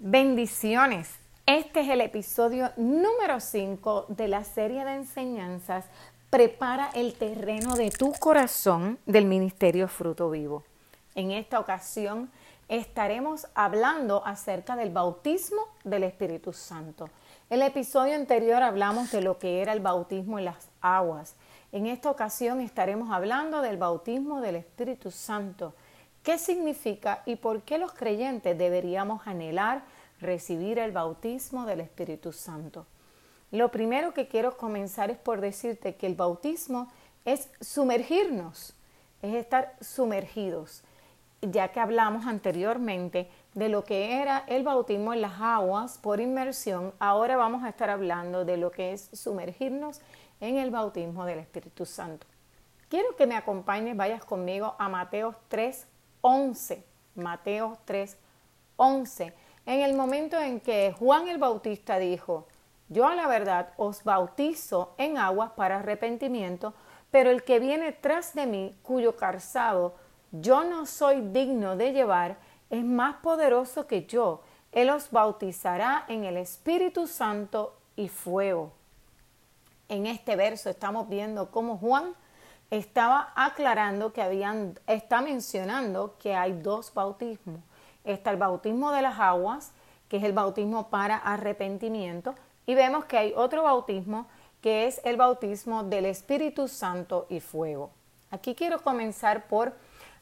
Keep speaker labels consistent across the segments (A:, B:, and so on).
A: Bendiciones. Este es el episodio número 5 de la serie de enseñanzas Prepara el terreno de tu corazón del Ministerio Fruto Vivo. En esta ocasión estaremos hablando acerca del bautismo del Espíritu Santo. El episodio anterior hablamos de lo que era el bautismo en las aguas. En esta ocasión estaremos hablando del bautismo del Espíritu Santo ¿Qué significa y por qué los creyentes deberíamos anhelar recibir el bautismo del Espíritu Santo? Lo primero que quiero comenzar es por decirte que el bautismo es sumergirnos, es estar sumergidos, ya que hablamos anteriormente de lo que era el bautismo en las aguas por inmersión, ahora vamos a estar hablando de lo que es sumergirnos en el bautismo del Espíritu Santo. Quiero que me acompañes, vayas conmigo a Mateo 3, 11, Mateo 3, 11, en el momento en que Juan el Bautista dijo, yo a la verdad os bautizo en aguas para arrepentimiento, pero el que viene tras de mí, cuyo calzado yo no soy digno de llevar, es más poderoso que yo. Él os bautizará en el Espíritu Santo y fuego. En este verso estamos viendo cómo Juan estaba aclarando que habían, está mencionando que hay dos bautismos. Está el bautismo de las aguas, que es el bautismo para arrepentimiento, y vemos que hay otro bautismo que es el bautismo del Espíritu Santo y fuego. Aquí quiero comenzar por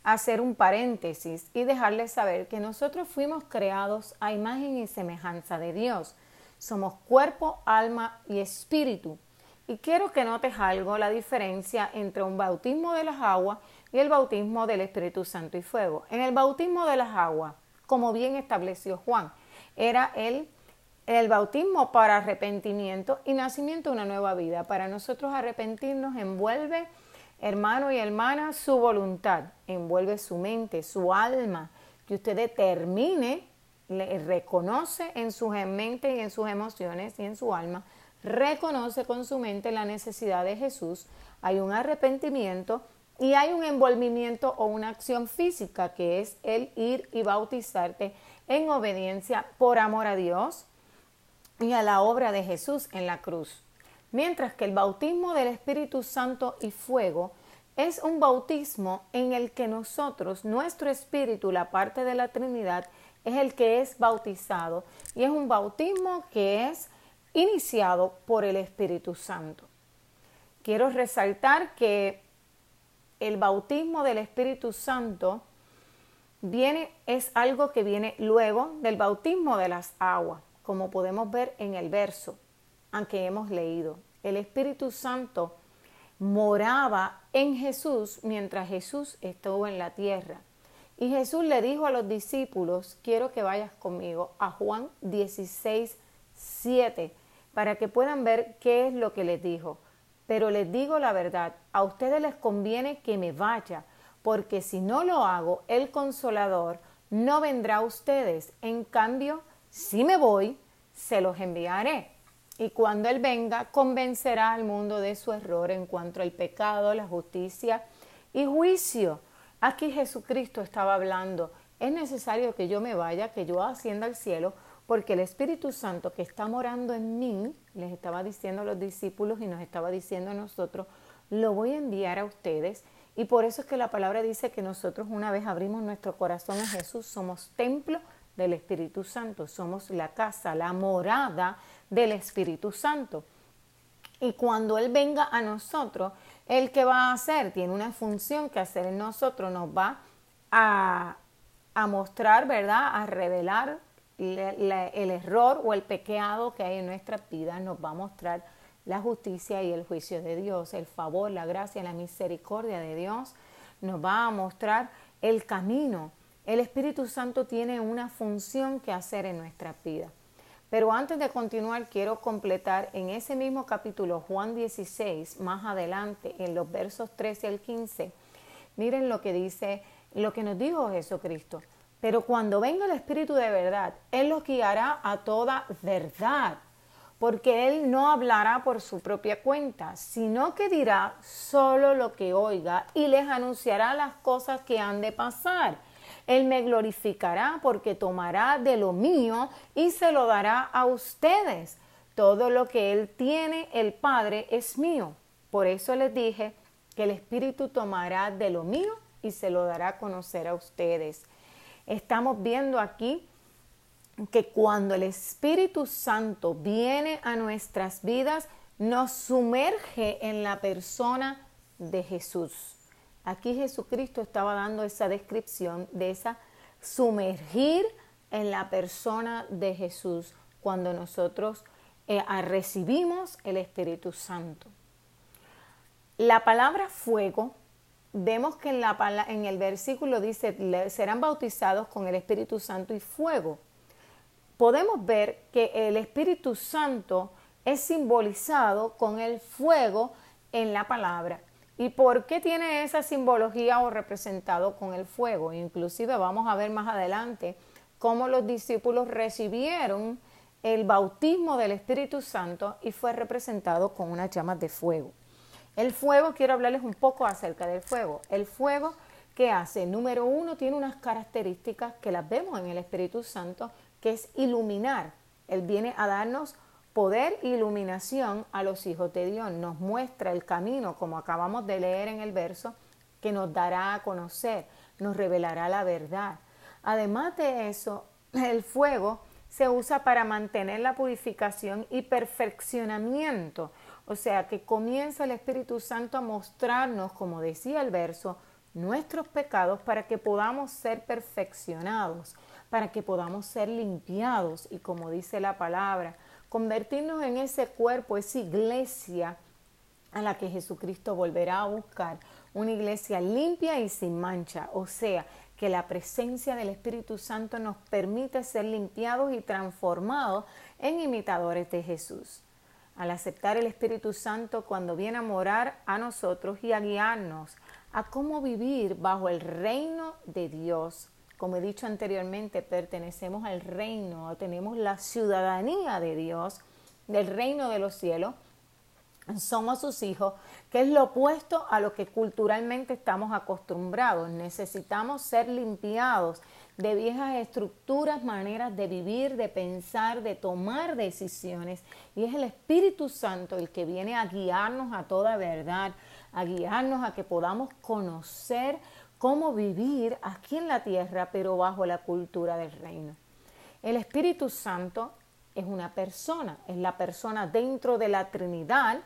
A: hacer un paréntesis y dejarles saber que nosotros fuimos creados a imagen y semejanza de Dios. Somos cuerpo, alma y espíritu. Y quiero que notes algo, la diferencia entre un bautismo de las aguas y el bautismo del Espíritu Santo y Fuego. En el bautismo de las aguas, como bien estableció Juan, era el, el bautismo para arrepentimiento y nacimiento de una nueva vida. Para nosotros arrepentirnos envuelve, hermano y hermana, su voluntad, envuelve su mente, su alma, que usted determine, le reconoce en su mente y en sus emociones y en su alma reconoce con su mente la necesidad de Jesús, hay un arrepentimiento y hay un envolvimiento o una acción física que es el ir y bautizarte en obediencia por amor a Dios y a la obra de Jesús en la cruz. Mientras que el bautismo del Espíritu Santo y fuego es un bautismo en el que nosotros, nuestro espíritu, la parte de la Trinidad, es el que es bautizado y es un bautismo que es iniciado por el Espíritu Santo. Quiero resaltar que el bautismo del Espíritu Santo viene, es algo que viene luego del bautismo de las aguas, como podemos ver en el verso, aunque hemos leído. El Espíritu Santo moraba en Jesús mientras Jesús estuvo en la tierra. Y Jesús le dijo a los discípulos, quiero que vayas conmigo a Juan 16, 7 para que puedan ver qué es lo que les dijo. Pero les digo la verdad, a ustedes les conviene que me vaya, porque si no lo hago, el consolador no vendrá a ustedes. En cambio, si me voy, se los enviaré. Y cuando Él venga, convencerá al mundo de su error en cuanto al pecado, la justicia y juicio. Aquí Jesucristo estaba hablando, es necesario que yo me vaya, que yo ascienda al cielo, porque el Espíritu Santo que está morando en mí, les estaba diciendo a los discípulos y nos estaba diciendo a nosotros, lo voy a enviar a ustedes. Y por eso es que la palabra dice que nosotros una vez abrimos nuestro corazón a Jesús, somos templo del Espíritu Santo, somos la casa, la morada del Espíritu Santo. Y cuando Él venga a nosotros, ¿el que va a hacer? Tiene una función que hacer en nosotros, nos va a, a mostrar, ¿verdad? A revelar el error o el pecado que hay en nuestra vida nos va a mostrar la justicia y el juicio de Dios, el favor, la gracia la misericordia de Dios nos va a mostrar el camino. El Espíritu Santo tiene una función que hacer en nuestra vida. Pero antes de continuar, quiero completar en ese mismo capítulo, Juan 16, más adelante, en los versos 13 al 15, miren lo que dice, lo que nos dijo Jesucristo. Pero cuando venga el Espíritu de verdad, Él los guiará a toda verdad, porque Él no hablará por su propia cuenta, sino que dirá solo lo que oiga y les anunciará las cosas que han de pasar. Él me glorificará porque tomará de lo mío y se lo dará a ustedes. Todo lo que Él tiene, el Padre, es mío. Por eso les dije que el Espíritu tomará de lo mío y se lo dará a conocer a ustedes. Estamos viendo aquí que cuando el Espíritu Santo viene a nuestras vidas, nos sumerge en la persona de Jesús. Aquí Jesucristo estaba dando esa descripción de esa sumergir en la persona de Jesús cuando nosotros eh, recibimos el Espíritu Santo. La palabra fuego, vemos que en, la, en el versículo dice, serán bautizados con el Espíritu Santo y fuego. Podemos ver que el Espíritu Santo es simbolizado con el fuego en la palabra. ¿Y por qué tiene esa simbología o representado con el fuego? Inclusive vamos a ver más adelante cómo los discípulos recibieron el bautismo del Espíritu Santo y fue representado con unas llamas de fuego. El fuego, quiero hablarles un poco acerca del fuego. El fuego, ¿qué hace? Número uno, tiene unas características que las vemos en el Espíritu Santo, que es iluminar. Él viene a darnos poder e iluminación a los hijos de Dios. Nos muestra el camino, como acabamos de leer en el verso, que nos dará a conocer, nos revelará la verdad. Además de eso, el fuego se usa para mantener la purificación y perfeccionamiento. O sea, que comienza el Espíritu Santo a mostrarnos, como decía el verso, nuestros pecados para que podamos ser perfeccionados, para que podamos ser limpiados y como dice la palabra, convertirnos en ese cuerpo, esa iglesia a la que Jesucristo volverá a buscar, una iglesia limpia y sin mancha, o sea, que la presencia del Espíritu Santo nos permite ser limpiados y transformados en imitadores de Jesús. Al aceptar el Espíritu Santo cuando viene a morar a nosotros y a guiarnos a cómo vivir bajo el reino de Dios, como he dicho anteriormente, pertenecemos al reino, tenemos la ciudadanía de Dios, del reino de los cielos. Somos sus hijos, que es lo opuesto a lo que culturalmente estamos acostumbrados. Necesitamos ser limpiados de viejas estructuras, maneras de vivir, de pensar, de tomar decisiones. Y es el Espíritu Santo el que viene a guiarnos a toda verdad, a guiarnos a que podamos conocer cómo vivir aquí en la tierra, pero bajo la cultura del reino. El Espíritu Santo es una persona, es la persona dentro de la Trinidad,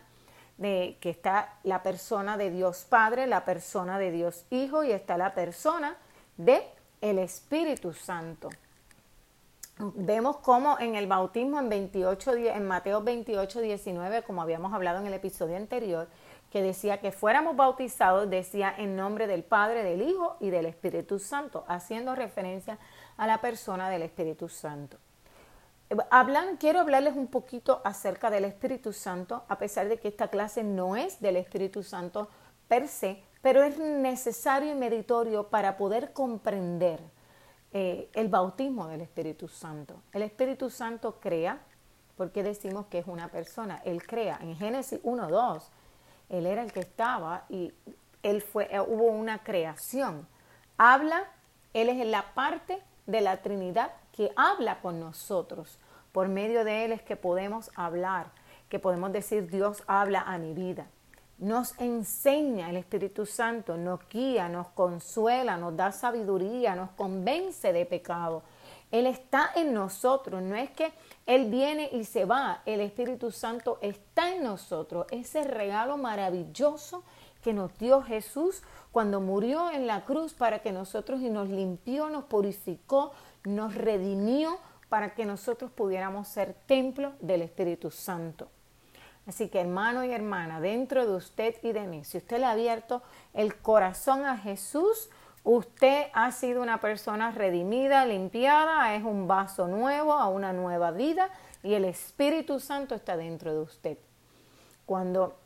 A: de, que está la persona de Dios Padre, la persona de Dios Hijo y está la persona de el Espíritu Santo. Vemos cómo en el bautismo en, 28, en Mateo 28, 19, como habíamos hablado en el episodio anterior, que decía que fuéramos bautizados, decía en nombre del Padre, del Hijo y del Espíritu Santo, haciendo referencia a la persona del Espíritu Santo. Quiero hablarles un poquito acerca del Espíritu Santo, a pesar de que esta clase no es del Espíritu Santo per se, pero es necesario y meritorio para poder comprender eh, el bautismo del Espíritu Santo. El Espíritu Santo crea, porque decimos que es una persona, Él crea. En Génesis 1.2 él era el que estaba y él fue, eh, hubo una creación. Habla, Él es la parte de la Trinidad que habla con nosotros. Por medio de Él es que podemos hablar, que podemos decir Dios habla a mi vida. Nos enseña el Espíritu Santo, nos guía, nos consuela, nos da sabiduría, nos convence de pecado. Él está en nosotros, no es que Él viene y se va, el Espíritu Santo está en nosotros, ese regalo maravilloso que nos dio Jesús cuando murió en la cruz para que nosotros y nos limpió, nos purificó, nos redimió para que nosotros pudiéramos ser templo del Espíritu Santo. Así que hermano y hermana, dentro de usted y de mí, si usted le ha abierto el corazón a Jesús, Usted ha sido una persona redimida, limpiada, es un vaso nuevo a una nueva vida y el Espíritu Santo está dentro de usted. Cuando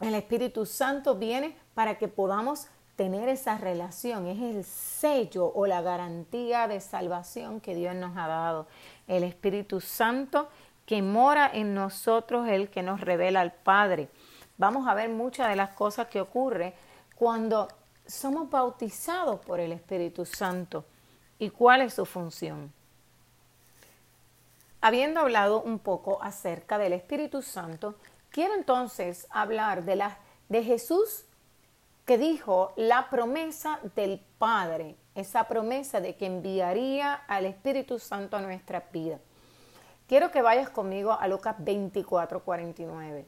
A: el Espíritu Santo viene para que podamos tener esa relación, es el sello o la garantía de salvación que Dios nos ha dado. El Espíritu Santo que mora en nosotros, el que nos revela al Padre. Vamos a ver muchas de las cosas que ocurren cuando somos bautizados por el Espíritu Santo. ¿Y cuál es su función? Habiendo hablado un poco acerca del Espíritu Santo, quiero entonces hablar de, la, de Jesús que dijo la promesa del Padre, esa promesa de que enviaría al Espíritu Santo a nuestra vida. Quiero que vayas conmigo a Lucas 24, 49.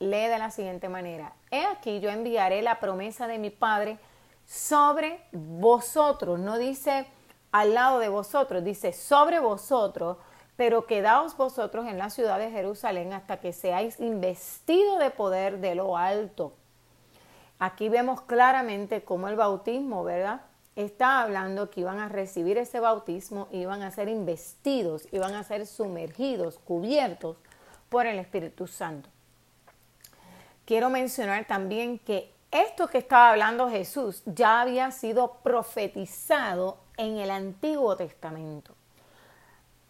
A: Lee de la siguiente manera. He aquí yo enviaré la promesa de mi Padre sobre vosotros. No dice al lado de vosotros, dice sobre vosotros, pero quedaos vosotros en la ciudad de Jerusalén hasta que seáis investidos de poder de lo alto. Aquí vemos claramente cómo el bautismo, ¿verdad? Está hablando que iban a recibir ese bautismo, iban a ser investidos, iban a ser sumergidos, cubiertos por el Espíritu Santo. Quiero mencionar también que esto que estaba hablando Jesús ya había sido profetizado en el Antiguo Testamento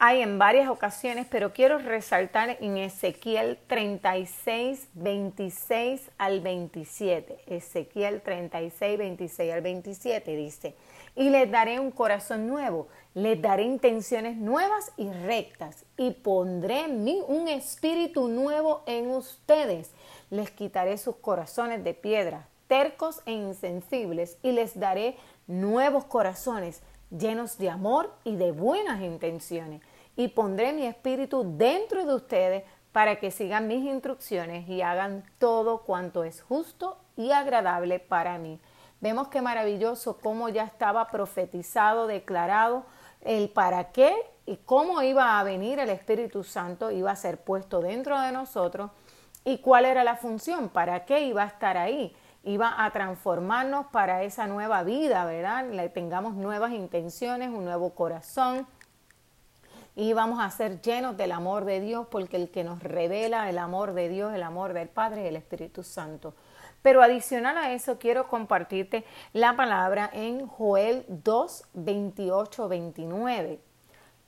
A: hay en varias ocasiones, pero quiero resaltar en Ezequiel 36, 26 al 27. Ezequiel 36, 26 al 27 dice, y les daré un corazón nuevo, les daré intenciones nuevas y rectas, y pondré mí un espíritu nuevo en ustedes. Les quitaré sus corazones de piedra, tercos e insensibles, y les daré nuevos corazones llenos de amor y de buenas intenciones y pondré mi espíritu dentro de ustedes para que sigan mis instrucciones y hagan todo cuanto es justo y agradable para mí. Vemos que maravilloso cómo ya estaba profetizado, declarado el para qué y cómo iba a venir el Espíritu Santo, iba a ser puesto dentro de nosotros y cuál era la función, para qué iba a estar ahí. Iba a transformarnos para esa nueva vida, ¿verdad? Le tengamos nuevas intenciones, un nuevo corazón, y vamos a ser llenos del amor de Dios porque el que nos revela el amor de Dios, el amor del Padre y el Espíritu Santo. Pero adicional a eso quiero compartirte la palabra en Joel 2, 28, 29.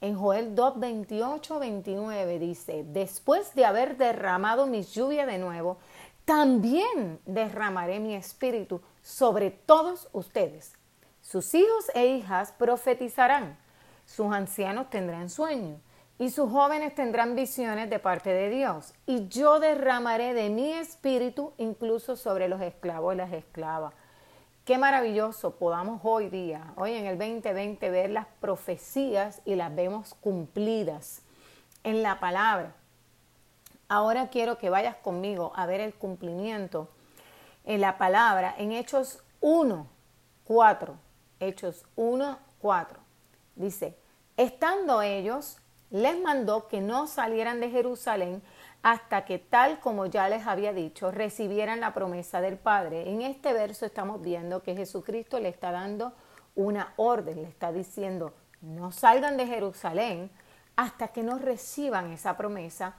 A: En Joel 2, 28, 29 dice, después de haber derramado mi lluvia de nuevo, también derramaré mi espíritu sobre todos ustedes. Sus hijos e hijas profetizarán sus ancianos tendrán sueños y sus jóvenes tendrán visiones de parte de Dios. Y yo derramaré de mi espíritu incluso sobre los esclavos y las esclavas. Qué maravilloso podamos hoy día, hoy en el 2020, ver las profecías y las vemos cumplidas en la palabra. Ahora quiero que vayas conmigo a ver el cumplimiento en la palabra en Hechos 1, 4. Hechos 1, 4. Dice, Estando ellos, les mandó que no salieran de Jerusalén hasta que, tal como ya les había dicho, recibieran la promesa del Padre. En este verso estamos viendo que Jesucristo le está dando una orden, le está diciendo, no salgan de Jerusalén hasta que no reciban esa promesa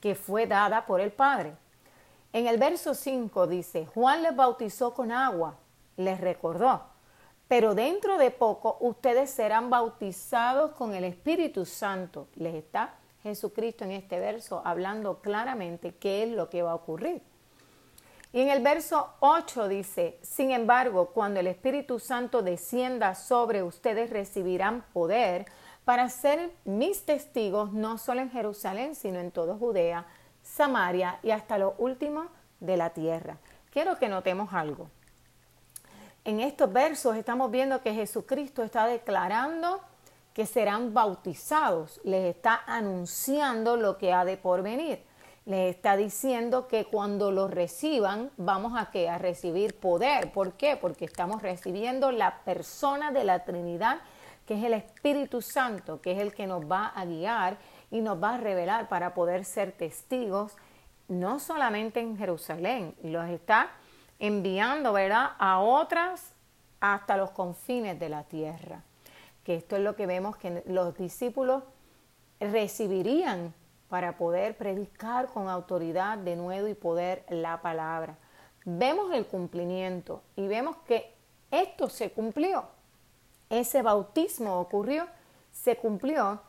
A: que fue dada por el Padre. En el verso 5 dice, Juan les bautizó con agua, les recordó, pero dentro de poco ustedes serán bautizados con el Espíritu Santo. Les está Jesucristo en este verso hablando claramente qué es lo que va a ocurrir. Y en el verso 8 dice, sin embargo, cuando el Espíritu Santo descienda sobre ustedes, recibirán poder para ser mis testigos, no solo en Jerusalén, sino en toda Judea, Samaria y hasta lo último de la tierra. Quiero que notemos algo en estos versos estamos viendo que Jesucristo está declarando que serán bautizados, les está anunciando lo que ha de porvenir. Les está diciendo que cuando lo reciban vamos a, a recibir poder. ¿Por qué? Porque estamos recibiendo la persona de la Trinidad, que es el Espíritu Santo, que es el que nos va a guiar y nos va a revelar para poder ser testigos, no solamente en Jerusalén, los está enviando, ¿verdad?, a otras hasta los confines de la tierra. Que esto es lo que vemos que los discípulos recibirían para poder predicar con autoridad de nuevo y poder la palabra. Vemos el cumplimiento y vemos que esto se cumplió. Ese bautismo ocurrió, se cumplió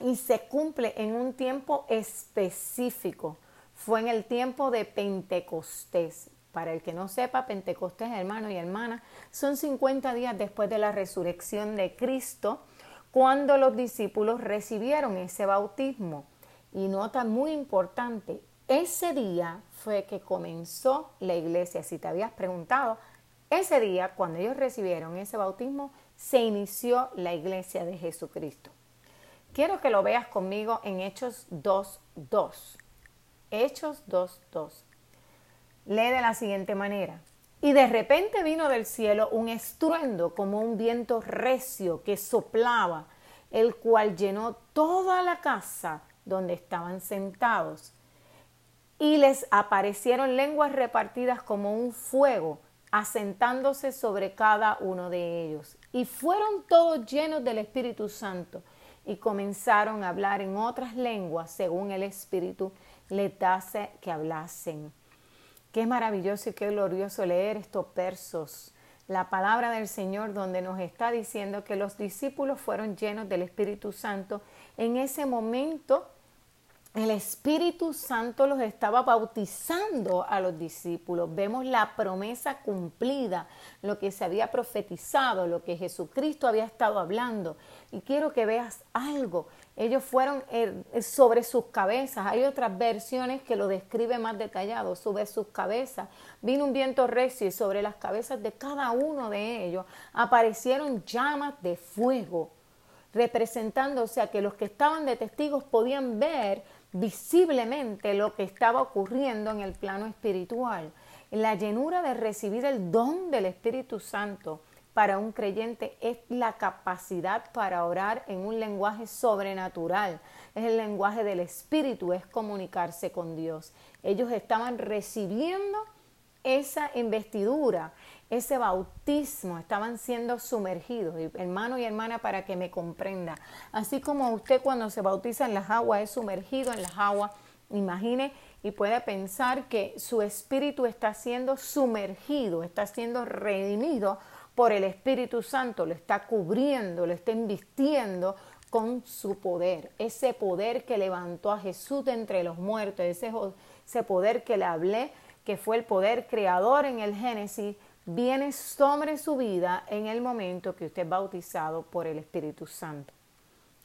A: y se cumple en un tiempo específico. Fue en el tiempo de Pentecostés Para el que no sepa, Pentecostés, hermano y hermana, son 50 días después de la resurrección de Cristo, cuando los discípulos recibieron ese bautismo. Y nota muy importante, ese día fue que comenzó la iglesia. Si te habías preguntado, ese día, cuando ellos recibieron ese bautismo, se inició la iglesia de Jesucristo. Quiero que lo veas conmigo en Hechos 2.2. Hechos 2.2. Lee de la siguiente manera. Y de repente vino del cielo un estruendo como un viento recio que soplaba, el cual llenó toda la casa donde estaban sentados. Y les aparecieron lenguas repartidas como un fuego, asentándose sobre cada uno de ellos. Y fueron todos llenos del Espíritu Santo y comenzaron a hablar en otras lenguas según el Espíritu les dase que hablasen. Qué maravilloso y qué glorioso leer estos versos, la palabra del Señor donde nos está diciendo que los discípulos fueron llenos del Espíritu Santo en ese momento el Espíritu Santo los estaba bautizando a los discípulos. Vemos la promesa cumplida, lo que se había profetizado, lo que Jesucristo había estado hablando. Y quiero que veas algo. Ellos fueron eh, sobre sus cabezas. Hay otras versiones que lo describen más detallado. Sobre sus cabezas vino un viento recio y sobre las cabezas de cada uno de ellos aparecieron llamas de fuego, representándose a que los que estaban de testigos podían ver visiblemente lo que estaba ocurriendo en el plano espiritual. La llenura de recibir el don del Espíritu Santo para un creyente es la capacidad para orar en un lenguaje sobrenatural. Es el lenguaje del Espíritu, es comunicarse con Dios. Ellos estaban recibiendo esa investidura, ese bautismo, estaban siendo sumergidos, hermano y hermana, para que me comprenda. Así como usted cuando se bautiza en las aguas es sumergido en las aguas, imagine y puede pensar que su espíritu está siendo sumergido, está siendo redimido por el Espíritu Santo, lo está cubriendo, lo está invistiendo con su poder, ese poder que levantó a Jesús de entre los muertos, ese, ese poder que le hablé, que fue el poder creador en el Génesis, viene sobre su vida en el momento que usted es bautizado por el Espíritu Santo.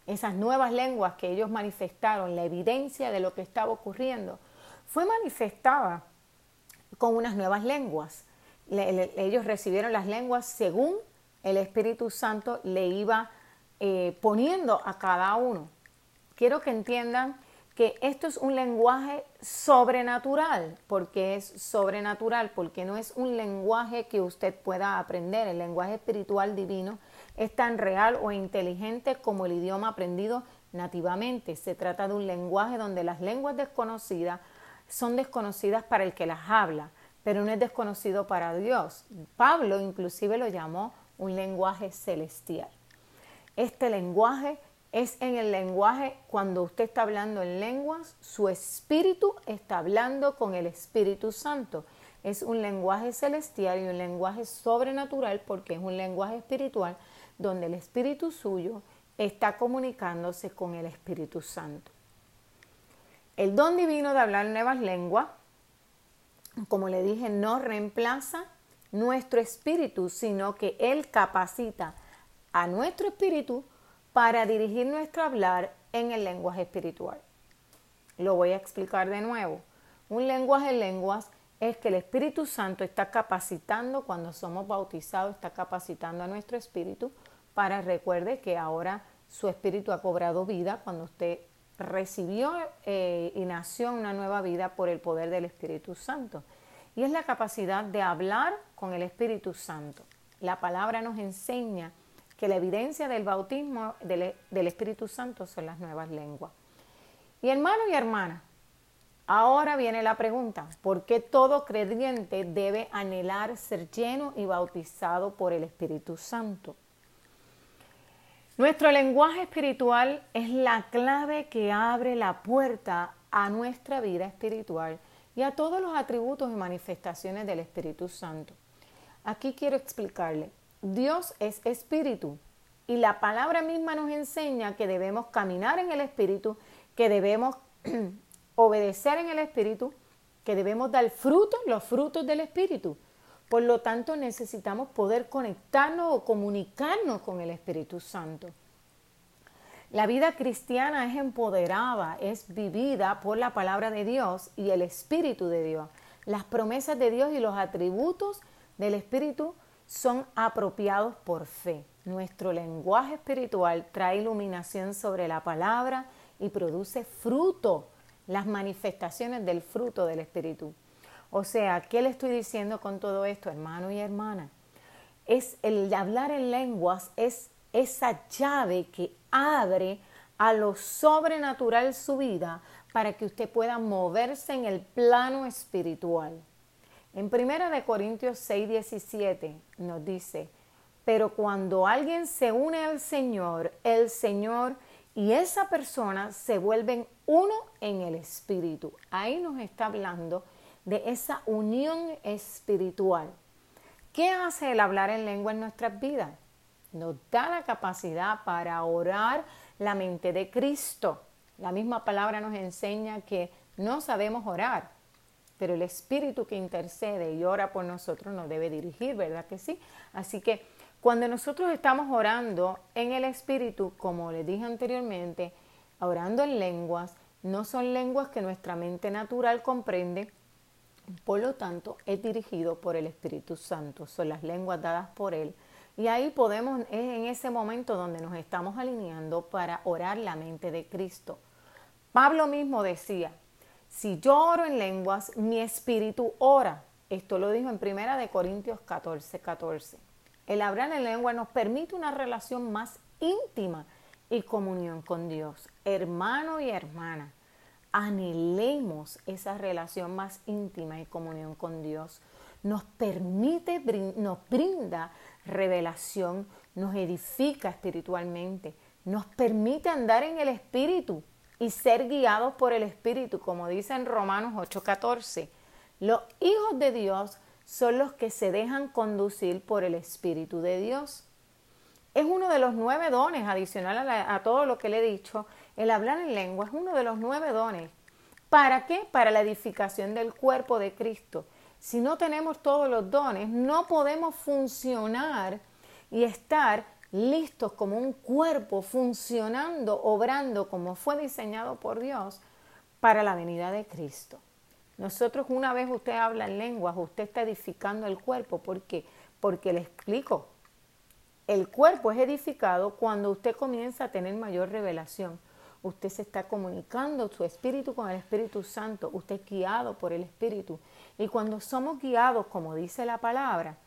A: Esas nuevas lenguas que ellos manifestaron, la evidencia de lo que estaba ocurriendo, fue manifestada con unas nuevas lenguas. Ellos recibieron las lenguas según el Espíritu Santo le iba eh, poniendo a cada uno. Quiero que entiendan que esto es un lenguaje sobrenatural, porque es sobrenatural, porque no es un lenguaje que usted pueda aprender. El lenguaje espiritual divino es tan real o inteligente como el idioma aprendido nativamente. Se trata de un lenguaje donde las lenguas desconocidas son desconocidas para el que las habla, pero no es desconocido para Dios. Pablo inclusive lo llamó un lenguaje celestial. Este lenguaje es en el lenguaje, cuando usted está hablando en lenguas, su espíritu está hablando con el Espíritu Santo. Es un lenguaje celestial y un lenguaje sobrenatural porque es un lenguaje espiritual donde el espíritu suyo está comunicándose con el Espíritu Santo. El don divino de hablar nuevas lenguas, como le dije, no reemplaza nuestro espíritu, sino que Él capacita a nuestro espíritu para dirigir nuestro hablar en el lenguaje espiritual. Lo voy a explicar de nuevo. Un lenguaje de lenguas es que el Espíritu Santo está capacitando cuando somos bautizados, está capacitando a nuestro espíritu para recuerde que ahora su espíritu ha cobrado vida cuando usted recibió eh, y nació una nueva vida por el poder del Espíritu Santo. Y es la capacidad de hablar con el Espíritu Santo. La palabra nos enseña que la evidencia del bautismo del, Espíritu Santo son las nuevas lenguas. Y hermano y hermana, ahora viene la pregunta, ¿por qué todo creyente debe anhelar ser lleno y bautizado por el Espíritu Santo? Nuestro lenguaje espiritual es la clave que abre la puerta a nuestra vida espiritual y a todos los atributos y manifestaciones del Espíritu Santo. Aquí quiero explicarle, Dios es espíritu y la palabra misma nos enseña que debemos caminar en el espíritu, que debemos obedecer en el espíritu que debemos dar frutos, los frutos del Espíritu. Por lo tanto, necesitamos poder conectarnos o comunicarnos con el Espíritu Santo. La vida cristiana es empoderada, es vivida por la palabra de Dios y el Espíritu de Dios. Las promesas de Dios y los atributos del Espíritu son apropiados por fe. Nuestro lenguaje espiritual trae iluminación sobre la palabra y produce fruto, las manifestaciones del fruto del Espíritu. O sea, ¿qué le estoy diciendo con todo esto, hermano y hermana? Es el hablar en lenguas es esa llave que abre a lo sobrenatural su vida para que usted pueda moverse en el plano espiritual. En 1 de Corintios 6, 17 nos dice, pero cuando alguien se une al Señor, el Señor y esa persona se vuelven uno en el espíritu. Ahí nos está hablando de esa unión espiritual. ¿Qué hace el hablar en lengua en nuestras vidas? Nos da la capacidad para orar la mente de Cristo. La misma palabra nos enseña que no sabemos orar, pero el Espíritu que intercede y ora por nosotros nos debe dirigir, ¿verdad que sí? Así que cuando nosotros estamos orando en el Espíritu, como les dije anteriormente, orando en lenguas, no son lenguas que nuestra mente natural comprende, por lo tanto, es dirigido por el Espíritu Santo, son las lenguas dadas por Él. Y ahí podemos, es en ese momento donde nos estamos alineando para orar la mente de Cristo. Pablo mismo decía, si yo oro en lenguas, mi espíritu ora. Esto lo dijo en Primera de Corintios 14, 14. El hablar en lengua nos permite una relación más íntima y comunión con Dios. Hermano y hermana, anhelemos esa relación más íntima y comunión con Dios. Nos permite, nos brinda revelación, nos edifica espiritualmente, nos permite andar en el Espíritu y ser guiados por el Espíritu, como dice en Romanos 8:14. Los hijos de Dios son los que se dejan conducir por el Espíritu de Dios. Es uno de los nueve dones, adicional a, a todo lo que le he dicho, el hablar en lengua es uno de los nueve dones. ¿Para qué? Para la edificación del cuerpo de Cristo. Si no tenemos todos los dones, no podemos funcionar y estar listos como un cuerpo funcionando, obrando como fue diseñado por Dios para la venida de Cristo. Nosotros una vez usted habla en lenguas, usted está edificando el cuerpo. ¿Por qué? Porque le explico. El cuerpo es edificado cuando usted comienza a tener mayor revelación usted se está comunicando su espíritu con el Espíritu Santo, usted es guiado por el Espíritu. Y cuando somos guiados, como dice la palabra,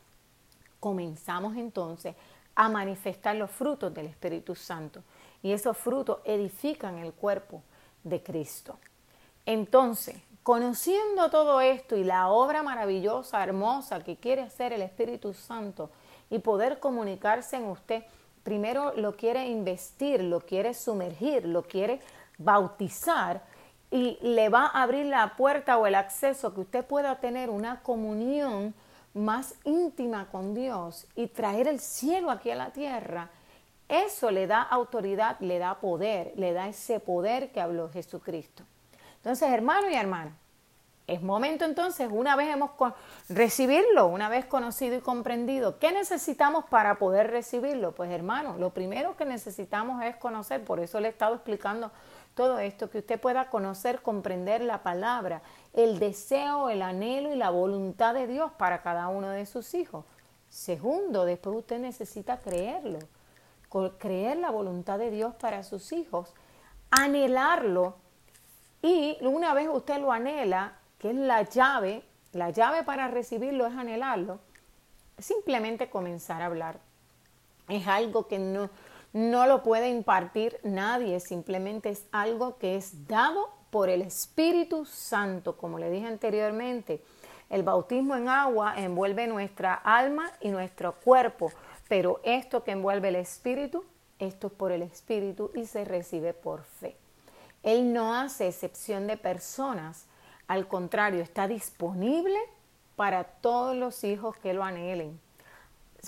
A: comenzamos entonces a manifestar los frutos del Espíritu Santo. Y esos frutos edifican el cuerpo de Cristo. Entonces, conociendo todo esto y la obra maravillosa, hermosa que quiere hacer el Espíritu Santo y poder comunicarse en usted, primero lo quiere investir, lo quiere sumergir, lo quiere bautizar y le va a abrir la puerta o el acceso que usted pueda tener una comunión más íntima con Dios y traer el cielo aquí a la tierra. Eso le da autoridad, le da poder, le da ese poder que habló Jesucristo. Entonces, hermano y hermana, es momento entonces, una vez hemos recibirlo, una vez conocido y comprendido, ¿qué necesitamos para poder recibirlo? Pues hermano, lo primero que necesitamos es conocer, por eso le he estado explicando todo esto, que usted pueda conocer, comprender la palabra, el deseo, el anhelo y la voluntad de Dios para cada uno de sus hijos. Segundo, después usted necesita creerlo, creer la voluntad de Dios para sus hijos, anhelarlo y una vez usted lo anhela, que es la llave, la llave para recibirlo es anhelarlo, simplemente comenzar a hablar. Es algo que no, no lo puede impartir nadie, simplemente es algo que es dado por el Espíritu Santo, como le dije anteriormente. El bautismo en agua envuelve nuestra alma y nuestro cuerpo, pero esto que envuelve el Espíritu, esto es por el Espíritu y se recibe por fe. Él no hace excepción de personas, al contrario, está disponible para todos los hijos que lo anhelen.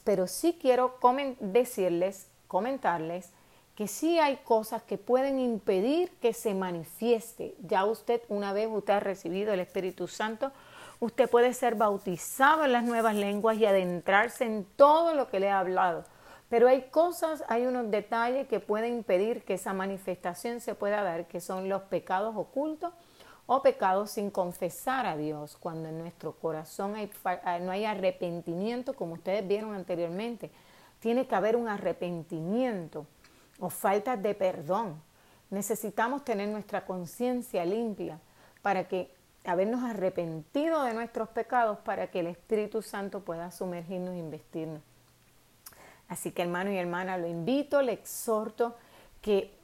A: Pero sí quiero decirles, comentarles, que sí hay cosas que pueden impedir que se manifieste. Ya usted, una vez usted ha recibido el Espíritu Santo, usted puede ser bautizado en las nuevas lenguas y adentrarse en todo lo que le he hablado. Pero hay cosas, hay unos detalles que pueden impedir que esa manifestación se pueda dar, que son los pecados ocultos o pecados sin confesar a Dios, cuando en nuestro corazón no hay arrepentimiento, como ustedes vieron anteriormente. Tiene que haber un arrepentimiento o falta de perdón. Necesitamos tener nuestra conciencia limpia para que habernos arrepentido de nuestros pecados para que el Espíritu Santo pueda sumergirnos e investirnos. Así que hermano y hermana, lo invito, le exhorto que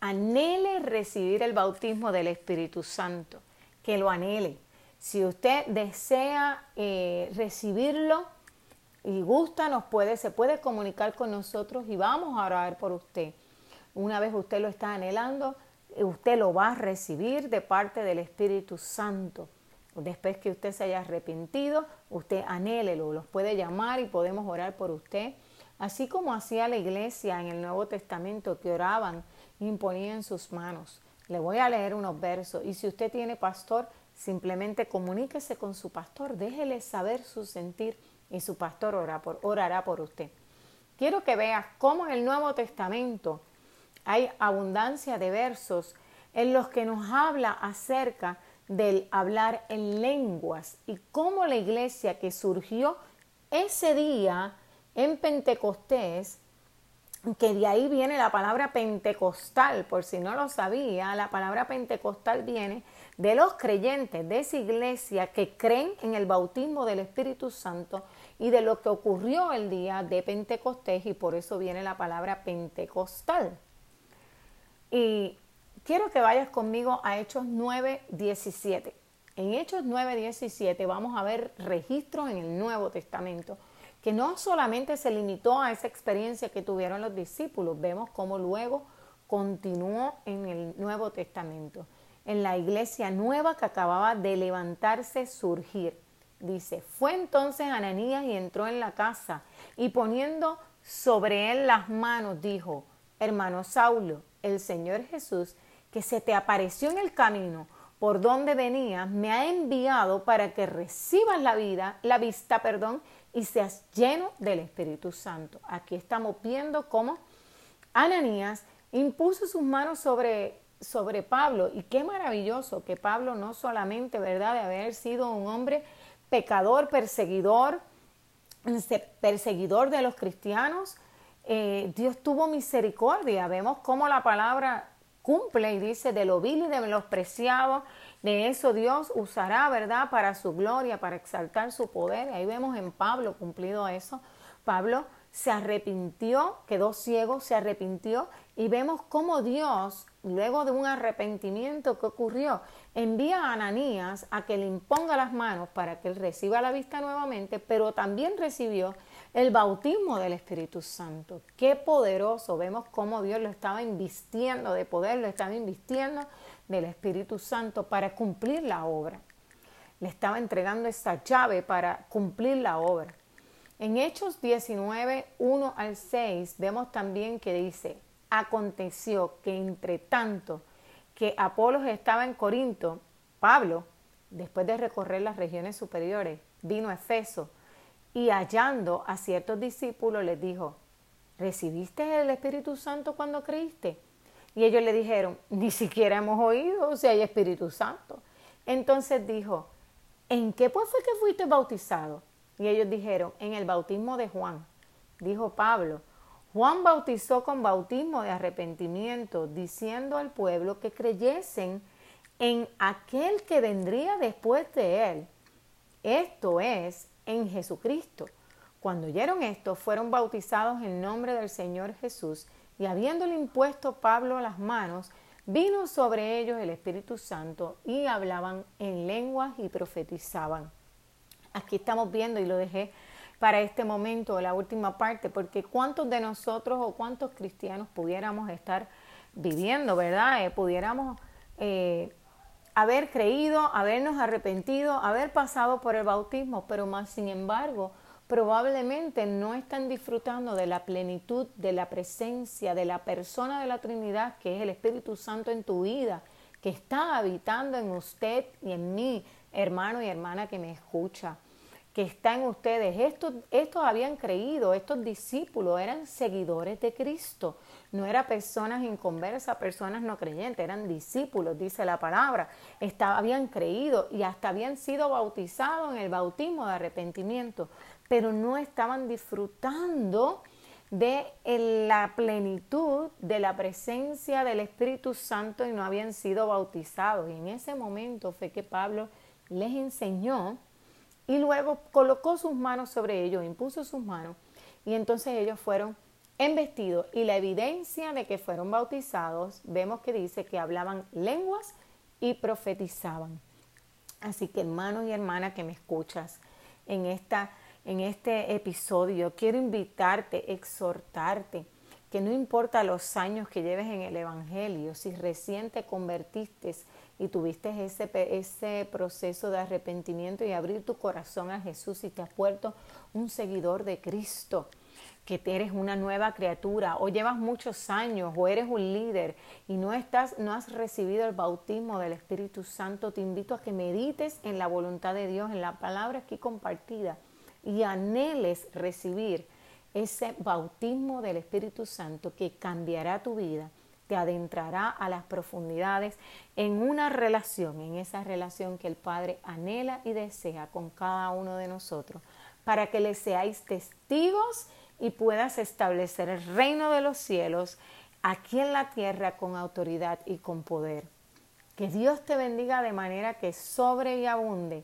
A: anhele recibir el bautismo del Espíritu Santo, que lo anhele. Si usted desea eh, recibirlo y gusta, nos puede, se puede comunicar con nosotros y vamos a orar por usted. Una vez usted lo está anhelando, usted lo va a recibir de parte del Espíritu Santo. Después que usted se haya arrepentido, usted anhélelo, los puede llamar y podemos orar por usted así como hacía la iglesia en el Nuevo Testamento que oraban y imponían sus manos. Le voy a leer unos versos y si usted tiene pastor, simplemente comuníquese con su pastor, déjele saber su sentir y su pastor orará por, orará por usted. Quiero que vea cómo en el Nuevo Testamento hay abundancia de versos en los que nos habla acerca del hablar en lenguas y cómo la iglesia que surgió ese día en Pentecostés, que de ahí viene la palabra pentecostal, por si no lo sabía, la palabra pentecostal viene de los creyentes de esa iglesia que creen en el bautismo del Espíritu Santo y de lo que ocurrió el día de Pentecostés y por eso viene la palabra pentecostal. Y quiero que vayas conmigo a Hechos 9, 17. En Hechos 9, 17 vamos a ver registros en el Nuevo Testamento que no solamente se limitó a esa experiencia que tuvieron los discípulos, vemos cómo luego continuó en el Nuevo Testamento, en la iglesia nueva que acababa de levantarse, surgir. Dice, fue entonces Ananías y entró en la casa y poniendo sobre él las manos dijo, hermano Saulo, el Señor Jesús, que se te apareció en el camino por donde venías, me ha enviado para que recibas la vida, la vista, perdón, y seas lleno del Espíritu Santo. Aquí estamos viendo cómo Ananías impuso sus manos sobre, sobre Pablo y qué maravilloso que Pablo no solamente, ¿verdad?, de haber sido un hombre pecador, perseguidor, perseguidor de los cristianos, eh, Dios tuvo misericordia. Vemos cómo la palabra cumple y dice de lo vil y de menospreciado de eso Dios usará, ¿verdad?, para su gloria, para exaltar su poder. Ahí vemos en Pablo cumplido eso. Pablo se arrepintió, quedó ciego, se arrepintió y vemos cómo Dios, luego de un arrepentimiento que ocurrió, envía a Ananías a que le imponga las manos para que él reciba la vista nuevamente, pero también recibió el bautismo del Espíritu Santo. Qué poderoso, vemos cómo Dios lo estaba invistiendo de poder, lo estaba invistiendo del Espíritu Santo para cumplir la obra. Le estaba entregando esta llave para cumplir la obra. En Hechos 19, 1 al 6 vemos también que dice, aconteció que entre tanto que Apolos estaba en Corinto, Pablo, después de recorrer las regiones superiores, vino a Efeso y hallando a ciertos discípulos les dijo, ¿recibiste el Espíritu Santo cuando creíste? Y ellos le dijeron, ni siquiera hemos oído si hay Espíritu Santo. Entonces dijo, ¿en qué pues fue que fuiste bautizado? Y ellos dijeron, en el bautismo de Juan. Dijo Pablo, Juan bautizó con bautismo de arrepentimiento, diciendo al pueblo que creyesen en aquel que vendría después de él. Esto es, en Jesucristo. Cuando oyeron esto, fueron bautizados en nombre del Señor Jesús y habiéndole impuesto Pablo las manos, vino sobre ellos el Espíritu Santo y hablaban en lenguas y profetizaban. Aquí estamos viendo y lo dejé para este momento, la última parte, porque cuántos de nosotros o cuántos cristianos pudiéramos estar viviendo, ¿verdad? Eh, pudiéramos eh, haber creído, habernos arrepentido, haber pasado por el bautismo, pero más sin embargo probablemente no están disfrutando de la plenitud, de la presencia, de la persona de la Trinidad, que es el Espíritu Santo en tu vida, que está habitando en usted y en mí, hermano y hermana que me escucha que está en ustedes. Estos, habían creído, estos discípulos eran seguidores de Cristo, no eran personas inconversas, personas no creyentes, eran discípulos, dice la palabra. habían creído y hasta habían sido bautizados en el bautismo de arrepentimiento, pero no estaban disfrutando de la plenitud de la presencia del Espíritu Santo y no habían sido bautizados. Y en ese momento fue que Pablo les enseñó y luego colocó sus manos sobre ellos, impuso sus manos y entonces ellos fueron embestidos y la evidencia de que fueron bautizados, vemos que dice que hablaban lenguas y profetizaban. Así que hermanos y hermanas que me escuchas en, esta, en este episodio, quiero invitarte, exhortarte, que no importa los años que lleves en el Evangelio, si recién te convertiste y tuviste ese, ese proceso de arrepentimiento y abrir tu corazón a Jesús y te has vuelto un seguidor de Cristo, que eres una nueva criatura o llevas muchos años o eres un líder y no estás no has recibido el bautismo del Espíritu Santo, te invito a que medites en la voluntad de Dios, en la palabra aquí compartida y anheles recibir ese bautismo del Espíritu Santo que cambiará tu vida te adentrará a las profundidades en una relación, en esa relación que el Padre anhela y desea con cada uno de nosotros, para que le seáis testigos y puedas establecer el reino de los cielos aquí en la tierra con autoridad y con poder. Que Dios te bendiga de manera que sobre y abunde